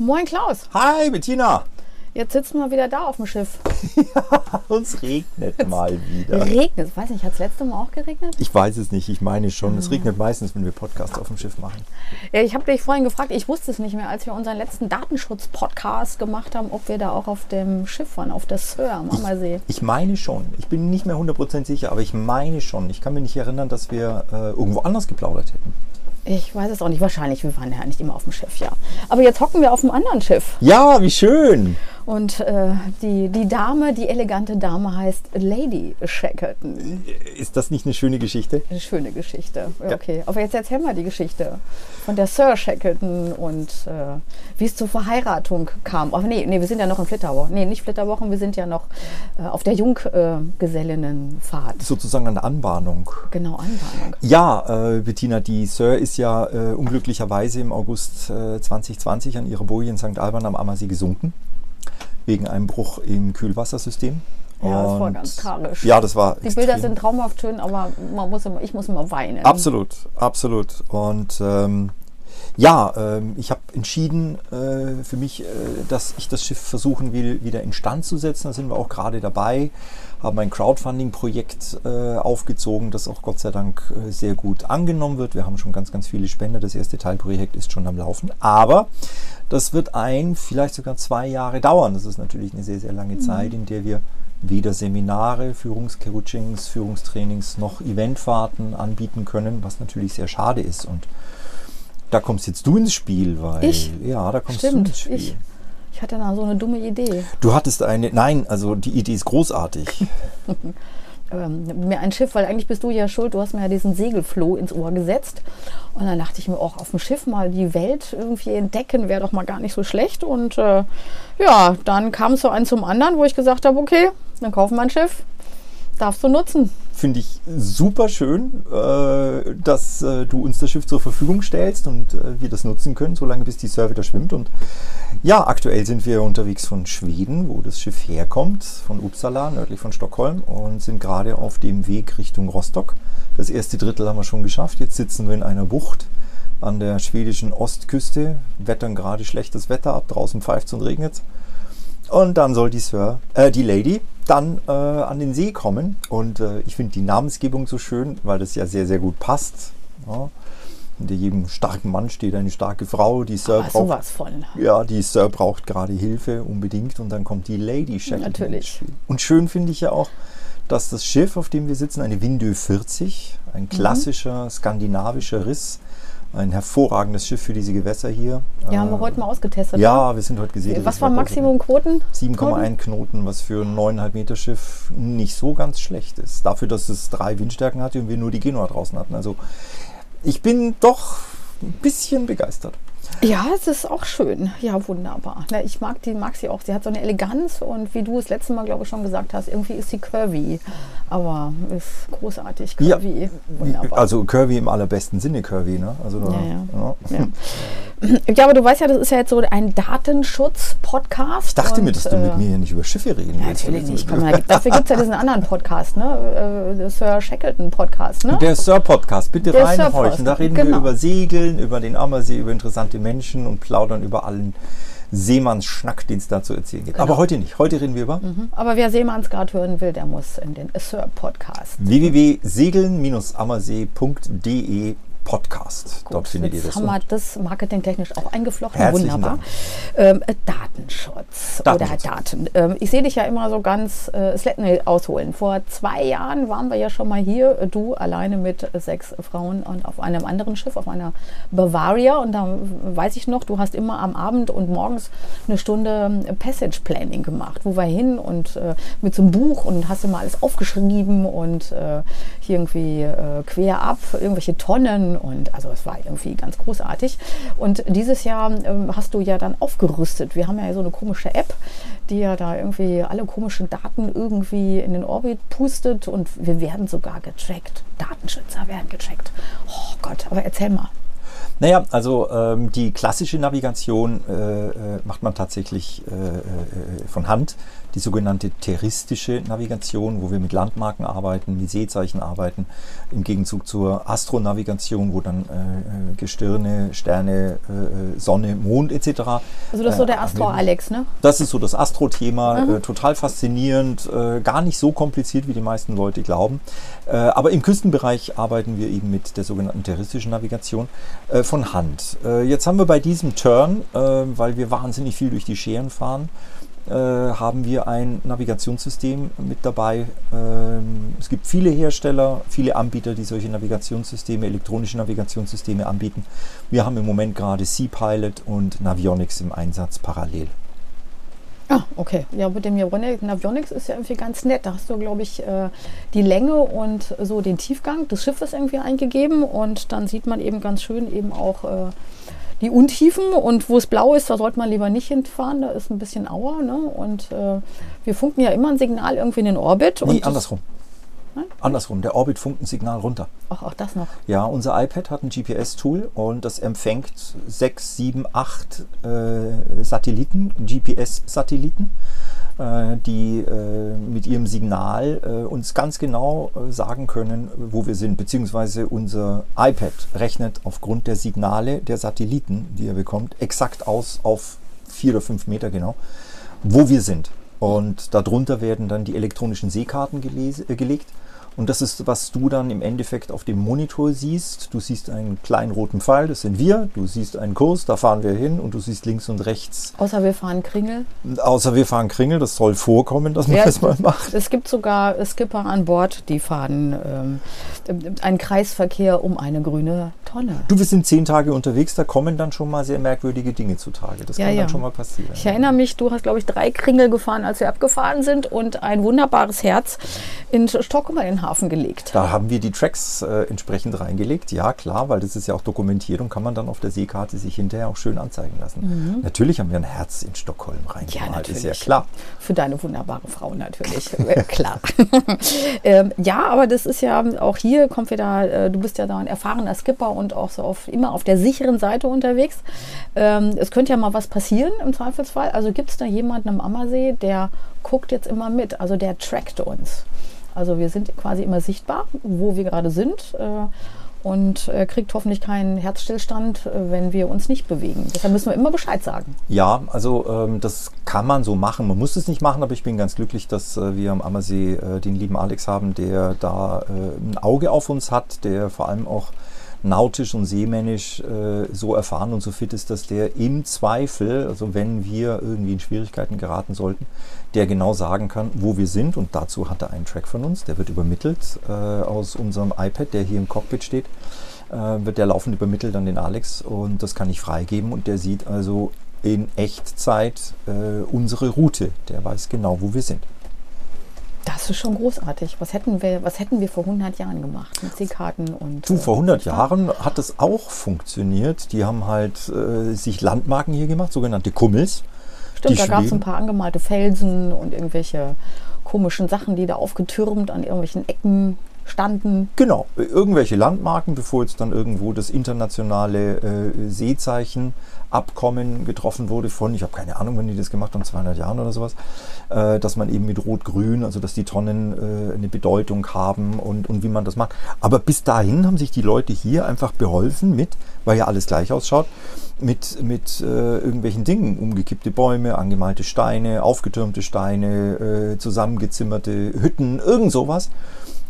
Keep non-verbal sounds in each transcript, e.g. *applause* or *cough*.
Moin Klaus. Hi Bettina. Jetzt sitzen wir wieder da auf dem Schiff. *laughs* ja, uns regnet mal wieder. Regnet? Weiß nicht, hat es letzte Mal auch geregnet? Ich weiß es nicht, ich meine schon. Es regnet meistens, wenn wir Podcasts auf dem Schiff machen. Ja, ich habe dich vorhin gefragt, ich wusste es nicht mehr, als wir unseren letzten Datenschutz-Podcast gemacht haben, ob wir da auch auf dem Schiff waren, auf der Sir am Ammersee. Ich meine schon. Ich bin nicht mehr 100% sicher, aber ich meine schon. Ich kann mich nicht erinnern, dass wir äh, irgendwo anders geplaudert hätten. Ich weiß es auch nicht. Wahrscheinlich, wir waren ja nicht immer auf dem Schiff, ja. Aber jetzt hocken wir auf einem anderen Schiff. Ja, wie schön. Und äh, die, die Dame, die elegante Dame heißt Lady Shackleton. Ist das nicht eine schöne Geschichte? Eine schöne Geschichte. Okay, aber jetzt erzähl mal die Geschichte von der Sir Shackleton und äh, wie es zur Verheiratung kam. Ach nee, nee, wir sind ja noch in Flitterwochen. Nee, nicht Flitterwochen, wir sind ja noch äh, auf der Junggesellinnenfahrt. Sozusagen eine Anbahnung. Genau, Anbahnung. Ja, äh, Bettina, die Sir ist ja äh, unglücklicherweise im August 2020 an ihrer Boje in St. Alban am Ammersee gesunken wegen einem Bruch im Kühlwassersystem. Ja, das war ganz tragisch. Ja, das war. Die extrem. Bilder sind traumhaft schön, aber man muss immer, ich muss immer weinen. Absolut, absolut. Und ähm, ja, ähm, ich habe entschieden äh, für mich, äh, dass ich das Schiff versuchen will, wieder instand zu setzen. Da sind wir auch gerade dabei. Haben ein Crowdfunding-Projekt äh, aufgezogen, das auch Gott sei Dank sehr gut angenommen wird. Wir haben schon ganz, ganz viele Spender. Das erste Teilprojekt ist schon am Laufen. Aber das wird ein, vielleicht sogar zwei Jahre dauern. Das ist natürlich eine sehr, sehr lange mhm. Zeit, in der wir weder Seminare, Führungscoachings, Führungstrainings noch Eventfahrten anbieten können, was natürlich sehr schade ist. Und da kommst jetzt du ins Spiel, weil ich? ja, da kommst Stimmt, du ins Spiel. Ich. ich hatte da so eine dumme Idee. Du hattest eine, nein, also die Idee ist großartig. *laughs* ähm, mir ein Schiff, weil eigentlich bist du ja schuld, du hast mir ja diesen Segelfloh ins Ohr gesetzt. Und dann dachte ich mir auch, auf dem Schiff mal die Welt irgendwie entdecken, wäre doch mal gar nicht so schlecht. Und äh, ja, dann kam es so ein zum anderen, wo ich gesagt habe, okay, dann kaufen wir ein Schiff, darfst du nutzen. Finde ich super schön, äh, dass äh, du uns das Schiff zur Verfügung stellst und äh, wir das nutzen können, solange bis die Surf wieder schwimmt. Und ja, aktuell sind wir unterwegs von Schweden, wo das Schiff herkommt, von Uppsala, nördlich von Stockholm, und sind gerade auf dem Weg Richtung Rostock. Das erste Drittel haben wir schon geschafft. Jetzt sitzen wir in einer Bucht an der schwedischen Ostküste, wettern gerade schlechtes Wetter ab, draußen pfeift und regnet. Und dann soll die Sir, äh, die Lady dann äh, an den See kommen. Und äh, ich finde die Namensgebung so schön, weil das ja sehr, sehr gut passt. Ja. Hinter jedem starken Mann steht eine starke Frau. Die Sir Aber braucht, von. Ja, die Sir braucht gerade Hilfe unbedingt. Und dann kommt die Lady Shackleton. Natürlich. Und schön finde ich ja auch, dass das Schiff, auf dem wir sitzen, eine Windö 40, ein klassischer mhm. skandinavischer Riss, ein hervorragendes Schiff für diese Gewässer hier. Ja, haben wir heute mal ausgetestet. Ja, ne? wir sind heute gesehen. Was war Maximum Quoten? 7,1 Knoten, was für ein 9,5 Meter Schiff nicht so ganz schlecht ist. Dafür, dass es drei Windstärken hatte und wir nur die Genua draußen hatten. Also ich bin doch ein bisschen begeistert. Ja, es ist auch schön. Ja, wunderbar. Ich mag die, mag sie auch. Sie hat so eine Eleganz und wie du es letzte Mal, glaube ich, schon gesagt hast, irgendwie ist sie curvy. Aber ist großartig curvy. Ja, wunderbar. Also curvy im allerbesten Sinne curvy, ne? Also, ja, ja. Ja. Ja, aber du weißt ja, das ist ja jetzt so ein Datenschutz-Podcast. Ich dachte und, mir, dass du mit äh, mir hier nicht über Schiffe reden willst. Natürlich nicht. Mal, dafür gibt es ja diesen anderen Podcast, ne? Äh, der Sir Shackleton-Podcast, ne? Der Sir-Podcast, bitte der reinhorchen. Da reden genau. wir über Segeln, über den Ammersee, über interessante Menschen und plaudern über allen Seemannsschnack, den es da zu erzählen gibt. Genau. Aber heute nicht. Heute reden wir über. Mhm. Aber wer Seemannsgrad hören will, der muss in den Sir Podcast. www.segeln-ammersee.de Podcast. Gut, Dort findet ihr das. haben wir das marketingtechnisch auch eingeflochten. Herzlichen Wunderbar. Ähm, äh, Datenschutz, Datenschutz, oder Daten. Ähm, ich sehe dich ja immer so ganz äh, Slettenhill ausholen. Vor zwei Jahren waren wir ja schon mal hier, äh, du alleine mit sechs Frauen und auf einem anderen Schiff, auf einer Bavaria. Und da weiß ich noch, du hast immer am Abend und morgens eine Stunde äh, Passage Planning gemacht. Wo wir hin und äh, mit so einem Buch und hast immer alles aufgeschrieben und äh, hier irgendwie quer ab, irgendwelche Tonnen und also es war irgendwie ganz großartig. Und dieses Jahr ähm, hast du ja dann aufgerüstet. Wir haben ja so eine komische App, die ja da irgendwie alle komischen Daten irgendwie in den Orbit pustet und wir werden sogar getrackt. Datenschützer werden getrackt. Oh Gott, aber erzähl mal. Naja, also ähm, die klassische Navigation äh, äh, macht man tatsächlich äh, äh, von Hand die sogenannte terristische Navigation, wo wir mit Landmarken arbeiten, mit Seezeichen arbeiten, im Gegenzug zur Astronavigation, wo dann äh, äh Gestirne, Sterne, äh, äh, Sonne, Mond etc. Also das ist so der Astro-Alex, ne? Das ist so das Astro-Thema, mhm. äh, total faszinierend, äh, gar nicht so kompliziert, wie die meisten Leute glauben. aber im Küstenbereich arbeiten wir eben mit der sogenannten terroristischen Navigation von Hand. jetzt haben wir bei diesem Turn, weil wir wahnsinnig viel durch die Scheren fahren, äh, haben wir ein Navigationssystem mit dabei. Ähm, es gibt viele Hersteller, viele Anbieter, die solche Navigationssysteme, elektronische Navigationssysteme anbieten. Wir haben im Moment gerade Sea-Pilot und Navionics im Einsatz parallel. Ah, okay. Ja, mit dem Navionics ist ja irgendwie ganz nett. Da hast du, glaube ich, äh, die Länge und so den Tiefgang des Schiffes irgendwie eingegeben und dann sieht man eben ganz schön eben auch äh, die Untiefen und wo es blau ist, da sollte man lieber nicht hinfahren, da ist ein bisschen Auer. Ne? Und äh, wir funken ja immer ein Signal irgendwie in den Orbit. Nee, andersrum. Nein? Andersrum, der Orbit funkt ein Signal runter. Ach, auch das noch. Ja, unser iPad hat ein GPS-Tool und das empfängt sechs, sieben, acht äh, Satelliten, GPS-Satelliten. Äh, die äh, mit ihrem Signal äh, uns ganz genau sagen können, wo wir sind, beziehungsweise unser iPad rechnet aufgrund der Signale der Satelliten, die er bekommt, exakt aus auf vier oder fünf Meter genau, wo wir sind. Und darunter werden dann die elektronischen Seekarten gelegt und das ist, was du dann im Endeffekt auf dem Monitor siehst. Du siehst einen kleinen roten Pfeil, das sind wir. Du siehst einen Kurs, da fahren wir hin und du siehst links und rechts. Außer wir fahren Kringel. Außer wir fahren Kringel, das soll vorkommen, dass man ja, *laughs* das mal macht. Es gibt sogar Skipper an Bord, die fahren ähm, einen Kreisverkehr um eine grüne Tonne. Du, wir sind zehn Tage unterwegs, da kommen dann schon mal sehr merkwürdige Dinge zutage. Das ja, kann ja. dann schon mal passieren. Ich erinnere mich, du hast, glaube ich, drei Kringel gefahren, als wir abgefahren sind und ein wunderbares Herz in Stockholm in den Hafen gelegt. Da haben wir die Tracks äh, entsprechend reingelegt. Ja, klar, weil das ist ja auch dokumentiert und kann man dann auf der Seekarte sich hinterher auch schön anzeigen lassen. Mhm. Natürlich haben wir ein Herz in Stockholm reingemalt, ja, natürlich. ist ja klar. Für deine wunderbare Frau natürlich, *laughs* klar. *laughs* ähm, ja, aber das ist ja auch hier kommt wieder, äh, du bist ja da ein erfahrener Skipper und auch so auf, immer auf der sicheren Seite unterwegs. Ähm, es könnte ja mal was passieren im Zweifelsfall. Also gibt es da jemanden am Ammersee, der guckt jetzt immer mit, also der trackt uns. Also wir sind quasi immer sichtbar, wo wir gerade sind. Äh, und äh, kriegt hoffentlich keinen Herzstillstand, äh, wenn wir uns nicht bewegen. Deshalb müssen wir immer Bescheid sagen. Ja, also ähm, das kann man so machen. Man muss es nicht machen, aber ich bin ganz glücklich, dass äh, wir am Ammersee äh, den lieben Alex haben, der da äh, ein Auge auf uns hat, der vor allem auch nautisch und seemännisch äh, so erfahren und so fit ist, dass der im Zweifel, also wenn wir irgendwie in Schwierigkeiten geraten sollten, der genau sagen kann, wo wir sind. Und dazu hat er einen Track von uns, der wird übermittelt äh, aus unserem iPad, der hier im Cockpit steht, äh, wird der laufend übermittelt an den Alex und das kann ich freigeben und der sieht also in Echtzeit äh, unsere Route. Der weiß genau, wo wir sind. Das ist schon großartig. Was hätten wir, was hätten wir vor 100 Jahren gemacht mit Seekarten und. Du, vor 100 äh, Jahren hat es auch funktioniert. Die haben halt äh, sich Landmarken hier gemacht, sogenannte Kummels. Stimmt, da gab es ein paar angemalte Felsen und irgendwelche komischen Sachen, die da aufgetürmt an irgendwelchen Ecken standen. Genau, irgendwelche Landmarken, bevor jetzt dann irgendwo das internationale äh, Seezeichen Abkommen getroffen wurde von, ich habe keine Ahnung, wann die das gemacht haben, 200 Jahren oder sowas, äh, dass man eben mit Rot-Grün, also dass die Tonnen äh, eine Bedeutung haben und, und wie man das macht. Aber bis dahin haben sich die Leute hier einfach beholfen mit, weil ja alles gleich ausschaut, mit, mit äh, irgendwelchen Dingen. Umgekippte Bäume, angemalte Steine, aufgetürmte Steine, äh, zusammengezimmerte Hütten, irgend sowas.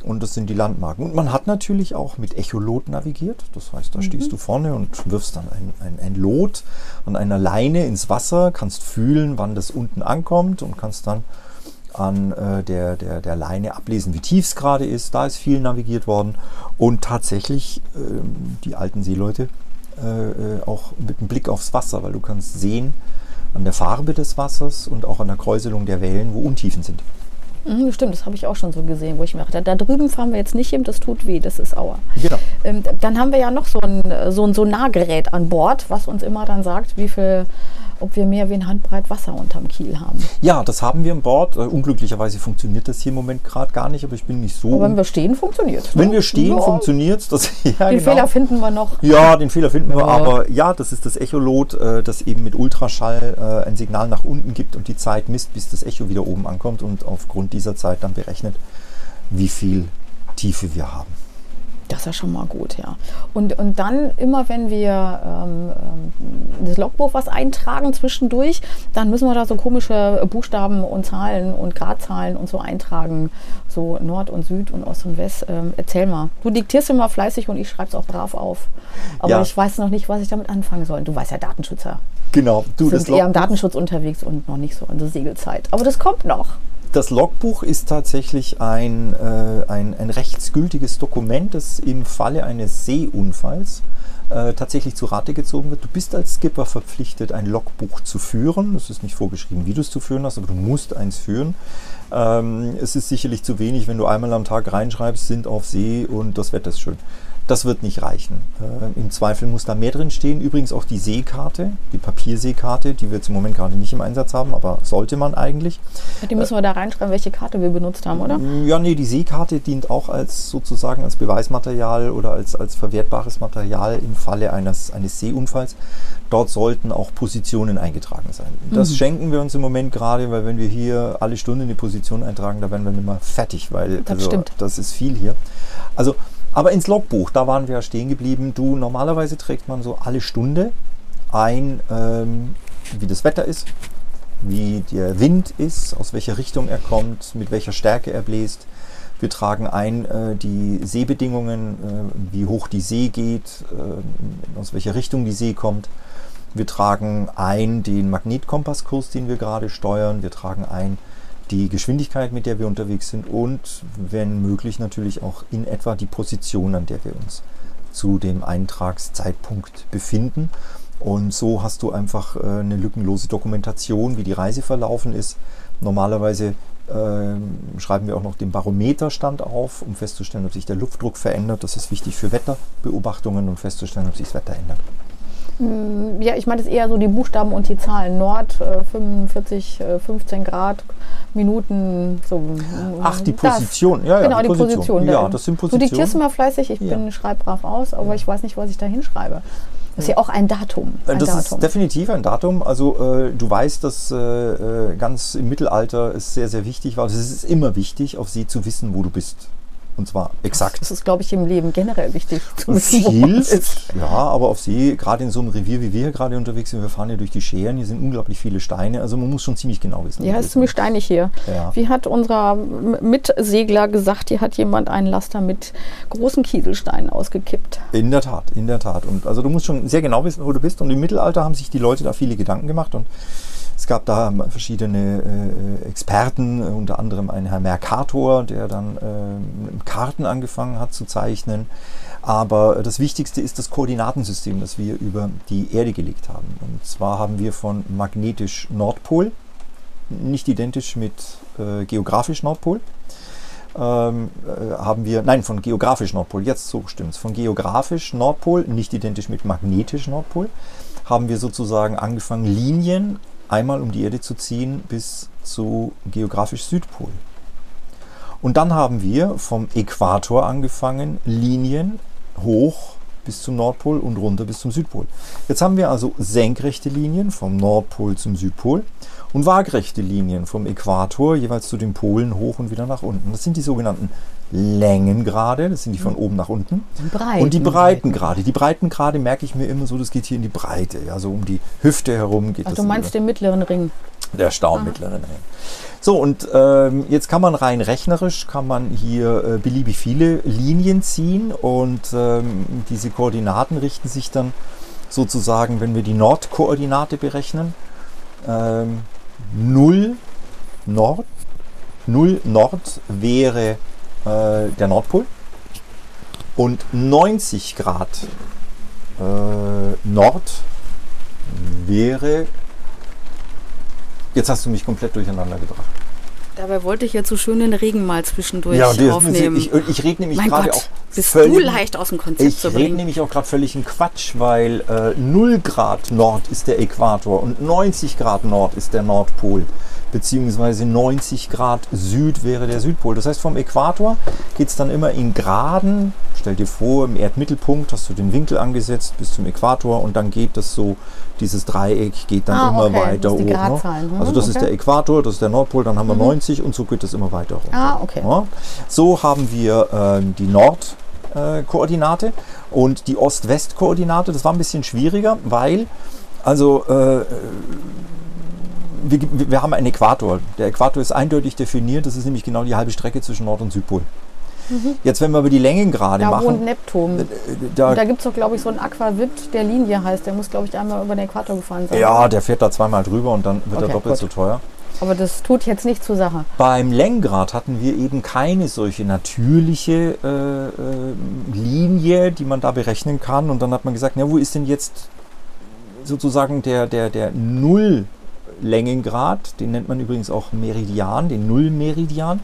Und das sind die Landmarken. Und man hat natürlich auch mit Echolot navigiert. Das heißt, da mhm. stehst du vorne und wirfst dann ein, ein, ein Lot an einer Leine ins Wasser, kannst fühlen, wann das unten ankommt und kannst dann an äh, der, der, der Leine ablesen, wie tief es gerade ist. Da ist viel navigiert worden. Und tatsächlich, äh, die alten Seeleute, äh, äh, auch mit einem Blick aufs Wasser, weil du kannst sehen an der Farbe des Wassers und auch an der Kräuselung der Wellen, wo Untiefen sind. Mhm, stimmt, das habe ich auch schon so gesehen, wo ich mir dachte, da drüben fahren wir jetzt nicht hin, das tut weh, das ist Aua. Genau. Ähm, dann haben wir ja noch so ein, so ein Sonargerät an Bord, was uns immer dann sagt, wie viel ob wir mehr wie ein Handbreit Wasser unterm Kiel haben. Ja, das haben wir an Bord. Uh, unglücklicherweise funktioniert das hier im Moment gerade gar nicht, aber ich bin nicht so. Aber wenn wir stehen, funktioniert es. Wenn ne? wir stehen, ja. funktioniert es. *laughs* Ja, den genau. Fehler finden wir noch. Ja, den Fehler finden wir, aber ja, das ist das Echolot, äh, das eben mit Ultraschall äh, ein Signal nach unten gibt und die Zeit misst, bis das Echo wieder oben ankommt und aufgrund dieser Zeit dann berechnet, wie viel Tiefe wir haben. Das ist ja schon mal gut, ja. Und, und dann immer, wenn wir ähm, ähm, das Logbuch was eintragen zwischendurch, dann müssen wir da so komische Buchstaben und Zahlen und Gradzahlen und so eintragen. So Nord und Süd und Ost und West. Ähm, erzähl mal. Du diktierst immer fleißig und ich schreibe es auch brav auf. Aber ja. ich weiß noch nicht, was ich damit anfangen soll. Du weißt ja, Datenschützer. Genau. Du sind eher im Datenschutz unterwegs und noch nicht so in der Segelzeit. Aber das kommt noch das Logbuch ist tatsächlich ein, äh, ein, ein, rechtsgültiges Dokument, das im Falle eines Seeunfalls äh, tatsächlich zu Rate gezogen wird. Du bist als Skipper verpflichtet, ein Logbuch zu führen. Es ist nicht vorgeschrieben, wie du es zu führen hast, aber du musst eins führen. Ähm, es ist sicherlich zu wenig, wenn du einmal am Tag reinschreibst, sind auf See und das Wetter ist schön. Das wird nicht reichen. Äh, Im Zweifel muss da mehr drin stehen. Übrigens auch die Seekarte, die Papierseekarte, die wir jetzt im Moment gerade nicht im Einsatz haben, aber sollte man eigentlich. Die müssen wir da reinschreiben, welche Karte wir benutzt haben, oder? Ja, nee, die Seekarte dient auch als sozusagen als Beweismaterial oder als, als verwertbares Material im Falle eines, eines Seeunfalls. Dort sollten auch Positionen eingetragen sein. Das mhm. schenken wir uns im Moment gerade, weil wenn wir hier alle Stunden eine Position eintragen, da werden wir nicht mehr fertig, weil das, also, das ist viel hier. Also aber ins Logbuch, da waren wir ja stehen geblieben. Du, normalerweise trägt man so alle Stunde ein, ähm, wie das Wetter ist, wie der Wind ist, aus welcher Richtung er kommt, mit welcher Stärke er bläst. Wir tragen ein äh, die Seebedingungen, äh, wie hoch die See geht, äh, aus welcher Richtung die See kommt. Wir tragen ein den Magnetkompasskurs, den wir gerade steuern. Wir tragen ein die Geschwindigkeit, mit der wir unterwegs sind und wenn möglich natürlich auch in etwa die Position, an der wir uns zu dem Eintragszeitpunkt befinden. Und so hast du einfach äh, eine lückenlose Dokumentation, wie die Reise verlaufen ist. Normalerweise schreiben wir auch noch den Barometerstand auf, um festzustellen, ob sich der Luftdruck verändert. Das ist wichtig für Wetterbeobachtungen und festzustellen, ob sich das Wetter ändert. Hm, ja, ich meine, das eher so die Buchstaben und die Zahlen. Nord äh, 45, äh, 15 Grad, Minuten, so. Ach, die Position, das. ja, ja. Genau, die, die Position. Position. Ja, das sind Positionen. Du diktierst immer fleißig, ich ja. bin schreibbrav aus, aber ja. ich weiß nicht, was ich da hinschreibe. Das ist ja auch ein Datum. Ein das Datum. ist definitiv ein Datum. Also äh, du weißt, dass äh, äh, ganz im Mittelalter es sehr, sehr wichtig war. Also es ist immer wichtig, auf sie zu wissen, wo du bist. Und zwar exakt. Das ist, glaube ich, im Leben generell wichtig zu wissen, hilft, Ja, aber auf See, gerade in so einem Revier, wie wir hier gerade unterwegs sind, wir fahren ja durch die Scheren, hier sind unglaublich viele Steine. Also man muss schon ziemlich genau wissen. Ja, es ist ziemlich steinig hier. Ja. Wie hat unser Mitsegler gesagt, hier hat jemand einen Laster mit großen Kieselsteinen ausgekippt. In der Tat, in der Tat. Und also du musst schon sehr genau wissen, wo du bist. Und im Mittelalter haben sich die Leute da viele Gedanken gemacht und gab da verschiedene äh, Experten, unter anderem einen Herr Mercator, der dann äh, Karten angefangen hat zu zeichnen. Aber das Wichtigste ist das Koordinatensystem, das wir über die Erde gelegt haben. Und zwar haben wir von magnetisch Nordpol, nicht identisch mit äh, geografisch Nordpol, ähm, äh, haben wir, nein, von geografisch Nordpol, jetzt so stimmt's, von geografisch Nordpol, nicht identisch mit magnetisch Nordpol, haben wir sozusagen angefangen, Linien einmal um die Erde zu ziehen bis zu geografisch Südpol. Und dann haben wir vom Äquator angefangen, Linien hoch bis zum Nordpol und runter bis zum Südpol. Jetzt haben wir also senkrechte Linien vom Nordpol zum Südpol und waagrechte Linien vom Äquator jeweils zu den Polen hoch und wieder nach unten. Das sind die sogenannten Längengrade, das sind die von oben nach unten. Breiten, und die Breitengrade. Die Breitengrade merke ich mir immer so, das geht hier in die Breite, ja, so um die Hüfte herum geht Ach, das. Du meinst den mittleren Ring? Der Staummittleren Ring. So, und ähm, jetzt kann man rein rechnerisch, kann man hier äh, beliebig viele Linien ziehen und ähm, diese Koordinaten richten sich dann sozusagen, wenn wir die Nordkoordinate berechnen, ähm, 0 Nord, 0 Nord wäre äh, der Nordpol und 90 Grad äh, Nord wäre. Jetzt hast du mich komplett durcheinander gebracht. Dabei wollte ich jetzt so schön den Regen mal zwischendurch ja, und aufnehmen. Ich, ich rede nämlich gerade auch. Bist völlig, du leicht aus dem Konzept? Ich rede nämlich auch gerade völlig in Quatsch, weil äh, 0 Grad Nord ist der Äquator und 90 Grad Nord ist der Nordpol beziehungsweise 90 Grad Süd wäre der Südpol. Das heißt, vom Äquator geht es dann immer in Graden. Stell dir vor, im Erdmittelpunkt hast du den Winkel angesetzt bis zum Äquator und dann geht das so, dieses Dreieck geht dann ah, immer okay. weiter hoch. Ne? Hm, also das okay. ist der Äquator, das ist der Nordpol, dann haben wir mhm. 90 und so geht das immer weiter hoch. Ah, okay. Ja? So haben wir äh, die Nordkoordinate äh, und die Ost-West-Koordinate. Das war ein bisschen schwieriger, weil also äh, wir, wir, haben einen Äquator. Der Äquator ist eindeutig definiert. Das ist nämlich genau die halbe Strecke zwischen Nord- und Südpol. Mhm. Jetzt, wenn wir aber die Längengrade da machen. Da wohnt Neptun. Äh, da, da gibt es doch, glaube ich, so einen Aquavit, der Linie heißt. Der muss, glaube ich, einmal über den Äquator gefahren sein. Ja, der fährt da zweimal drüber und dann wird okay, er doppelt gut. so teuer. Aber das tut jetzt nicht zur Sache. Beim Längengrad hatten wir eben keine solche natürliche äh, äh, Linie, die man da berechnen kann. Und dann hat man gesagt, na, wo ist denn jetzt sozusagen der, der, der Null Längengrad, den nennt man übrigens auch Meridian, den Nullmeridian.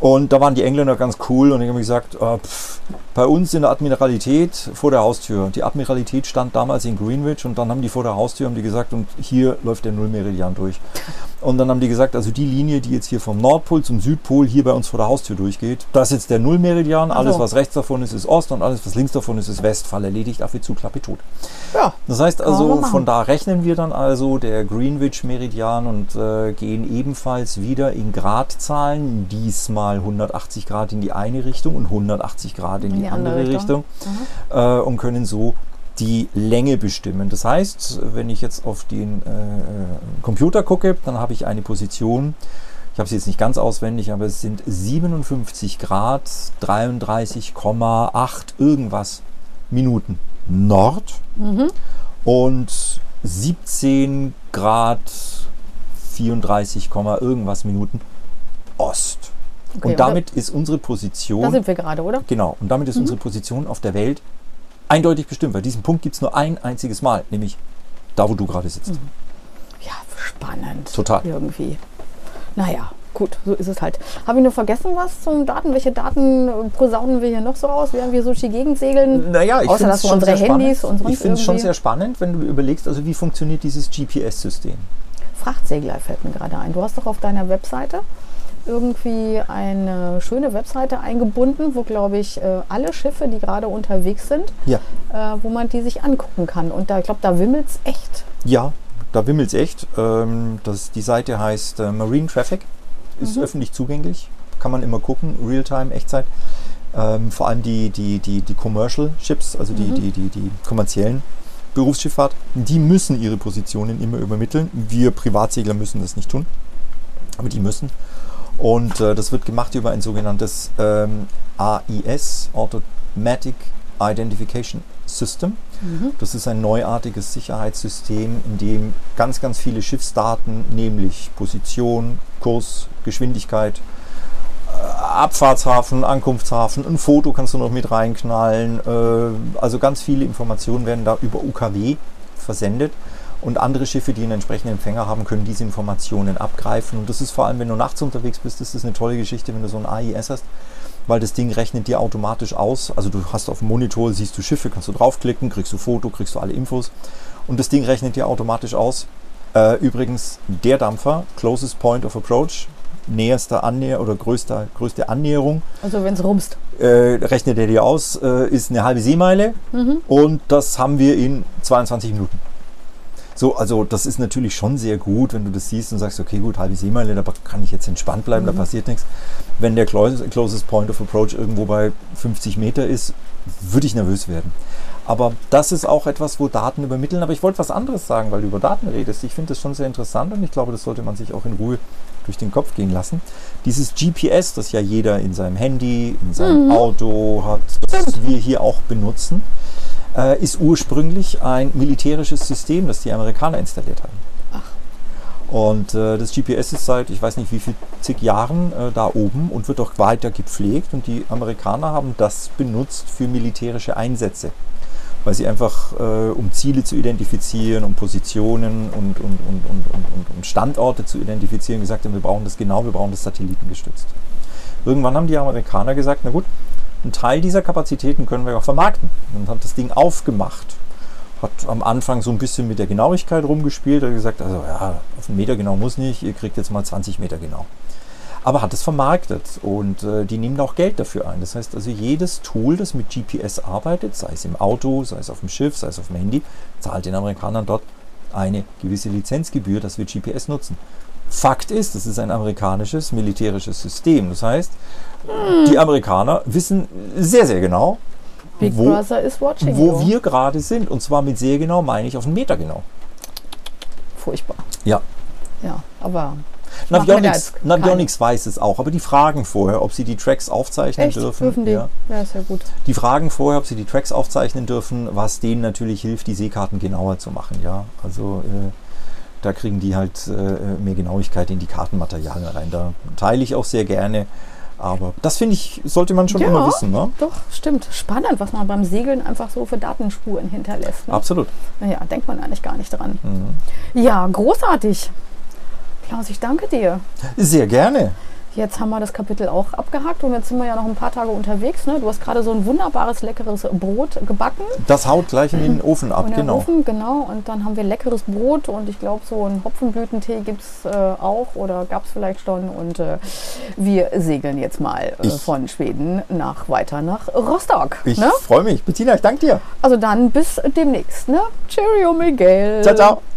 Und da waren die Engländer ganz cool und ich habe gesagt, äh, pff, bei uns in der Admiralität vor der Haustür. Die Admiralität stand damals in Greenwich und dann haben die vor der Haustür haben die gesagt, und hier läuft der Nullmeridian durch. Und dann haben die gesagt, also die Linie, die jetzt hier vom Nordpol zum Südpol hier bei uns vor der Haustür durchgeht, das ist jetzt der Nullmeridian. Also. Alles, was rechts davon ist, ist Ost und alles, was links davon ist, ist West. Fall erledigt, Affe zu, Klappe tot. Ja. Das heißt also, von da rechnen wir dann also der Greenwich-Meridian und äh, gehen ebenfalls wieder in Gradzahlen, diesmal 180 Grad in die eine Richtung und 180 Grad in die, die andere, andere, Richtung, Richtung äh, und können so die Länge bestimmen. Das heißt, wenn ich jetzt auf den äh, Computer gucke, dann habe ich eine Position, ich habe sie jetzt nicht ganz auswendig, aber es sind 57 Grad, 33,8 irgendwas Minuten Nord mhm. und 17 Grad, 34, irgendwas Minuten Ost. Okay, und damit ist unsere Position. Da sind wir gerade, oder? Genau. Und damit ist mhm. unsere Position auf der Welt eindeutig bestimmt, weil diesen Punkt gibt es nur ein einziges Mal, nämlich da, wo du gerade sitzt. Mhm. Ja, spannend. Total. Irgendwie. Naja, gut, so ist es halt. Habe ich nur vergessen was zum Daten? Welche Daten posaunen wir hier noch so raus, während wir so durch die Gegend segeln? Naja, ich finde es schon unsere Handys spannend. Und ich finde es schon sehr spannend, wenn du überlegst, also wie funktioniert dieses GPS-System. Frachtsegler fällt mir gerade ein. Du hast doch auf deiner Webseite irgendwie eine schöne Webseite eingebunden, wo, glaube ich, äh, alle Schiffe, die gerade unterwegs sind, ja. äh, wo man die sich angucken kann. Und da, ich glaube, da wimmelt es echt. Ja, da wimmelt es echt. Ähm, das, die Seite heißt äh, Marine Traffic, ist mhm. öffentlich zugänglich, kann man immer gucken, Realtime, Echtzeit. Ähm, vor allem die, die, die, die Commercial Ships, also die, mhm. die, die, die kommerziellen Berufsschifffahrt, die müssen ihre Positionen immer übermitteln. Wir Privatsegler müssen das nicht tun, aber die müssen. Und äh, das wird gemacht über ein sogenanntes ähm, AIS, Automatic Identification System. Mhm. Das ist ein neuartiges Sicherheitssystem, in dem ganz, ganz viele Schiffsdaten, nämlich Position, Kurs, Geschwindigkeit, äh, Abfahrtshafen, Ankunftshafen, ein Foto kannst du noch mit reinknallen. Äh, also ganz viele Informationen werden da über UKW versendet. Und andere Schiffe, die einen entsprechenden Empfänger haben, können diese Informationen abgreifen. Und das ist vor allem, wenn du nachts unterwegs bist, ist das eine tolle Geschichte, wenn du so ein AIS hast, weil das Ding rechnet dir automatisch aus. Also du hast auf dem Monitor, siehst du Schiffe, kannst du draufklicken, kriegst du Foto, kriegst du alle Infos. Und das Ding rechnet dir automatisch aus. Äh, übrigens, der Dampfer, closest point of approach, näherste Annäher oder größte, größte Annäherung. Also wenn es rumst. Äh, rechnet er dir aus, äh, ist eine halbe Seemeile mhm. und das haben wir in 22 Minuten. So, also das ist natürlich schon sehr gut, wenn du das siehst und sagst, okay, gut, halbe Seemeile, da kann ich jetzt entspannt bleiben, mhm. da passiert nichts. Wenn der closest point of approach irgendwo bei 50 Meter ist, würde ich nervös werden. Aber das ist auch etwas, wo Daten übermitteln. Aber ich wollte was anderes sagen, weil du über Daten redest. Ich finde das schon sehr interessant und ich glaube, das sollte man sich auch in Ruhe durch den Kopf gehen lassen. Dieses GPS, das ja jeder in seinem Handy, in seinem mhm. Auto hat, das wir hier auch benutzen, äh, ist ursprünglich ein militärisches System, das die Amerikaner installiert haben. Ach. Und äh, das GPS ist seit, ich weiß nicht wie viel, zig Jahren äh, da oben und wird auch weiter gepflegt. Und die Amerikaner haben das benutzt für militärische Einsätze. weil sie einfach, äh, um Ziele zu identifizieren, um Positionen und, und, und, und, und Standorte zu identifizieren, gesagt haben, wir brauchen das genau, wir brauchen das satellitengestützt. Irgendwann haben die Amerikaner gesagt, na gut, einen Teil dieser Kapazitäten können wir auch vermarkten. Und hat das Ding aufgemacht. Hat am Anfang so ein bisschen mit der Genauigkeit rumgespielt, hat gesagt, also ja, auf einen Meter genau muss nicht, ihr kriegt jetzt mal 20 Meter genau aber hat es vermarktet und äh, die nehmen auch Geld dafür ein. Das heißt also, jedes Tool, das mit GPS arbeitet, sei es im Auto, sei es auf dem Schiff, sei es auf dem Handy, zahlt den Amerikanern dort eine gewisse Lizenzgebühr, dass wir GPS nutzen. Fakt ist, es ist ein amerikanisches militärisches System. Das heißt, hm. die Amerikaner wissen sehr, sehr genau, Big wo, wo wir gerade sind. Und zwar mit sehr genau meine ich auf einen Meter genau. Furchtbar. Ja. Ja, aber Navionics, Navionics weiß es auch, aber die fragen vorher, ob sie die Tracks aufzeichnen Echt? dürfen. dürfen die? Ja. ja, ist ja gut. Die fragen vorher, ob sie die Tracks aufzeichnen dürfen, was denen natürlich hilft, die Seekarten genauer zu machen. Ja, also äh, da kriegen die halt äh, mehr Genauigkeit in die Kartenmaterialien rein. Da teile ich auch sehr gerne. Aber das finde ich, sollte man schon ja, immer wissen. Ne? Doch, stimmt. Spannend, was man beim Segeln einfach so für Datenspuren hinterlässt. Ne? Absolut. Naja, denkt man eigentlich gar nicht dran. Mhm. Ja, großartig. Klaus, ich danke dir. Sehr gerne. Jetzt haben wir das Kapitel auch abgehakt und jetzt sind wir ja noch ein paar Tage unterwegs. Ne? Du hast gerade so ein wunderbares, leckeres Brot gebacken. Das haut gleich in den Ofen ab, genau. Ofen, genau. Und dann haben wir leckeres Brot und ich glaube, so einen Hopfenblütentee gibt es äh, auch oder gab es vielleicht schon. Und äh, wir segeln jetzt mal äh, von Schweden nach weiter nach Rostock. Ich ne? freue mich. Bettina, ich danke dir. Also dann bis demnächst. Ne? Cheerio, Miguel. Ciao, ciao.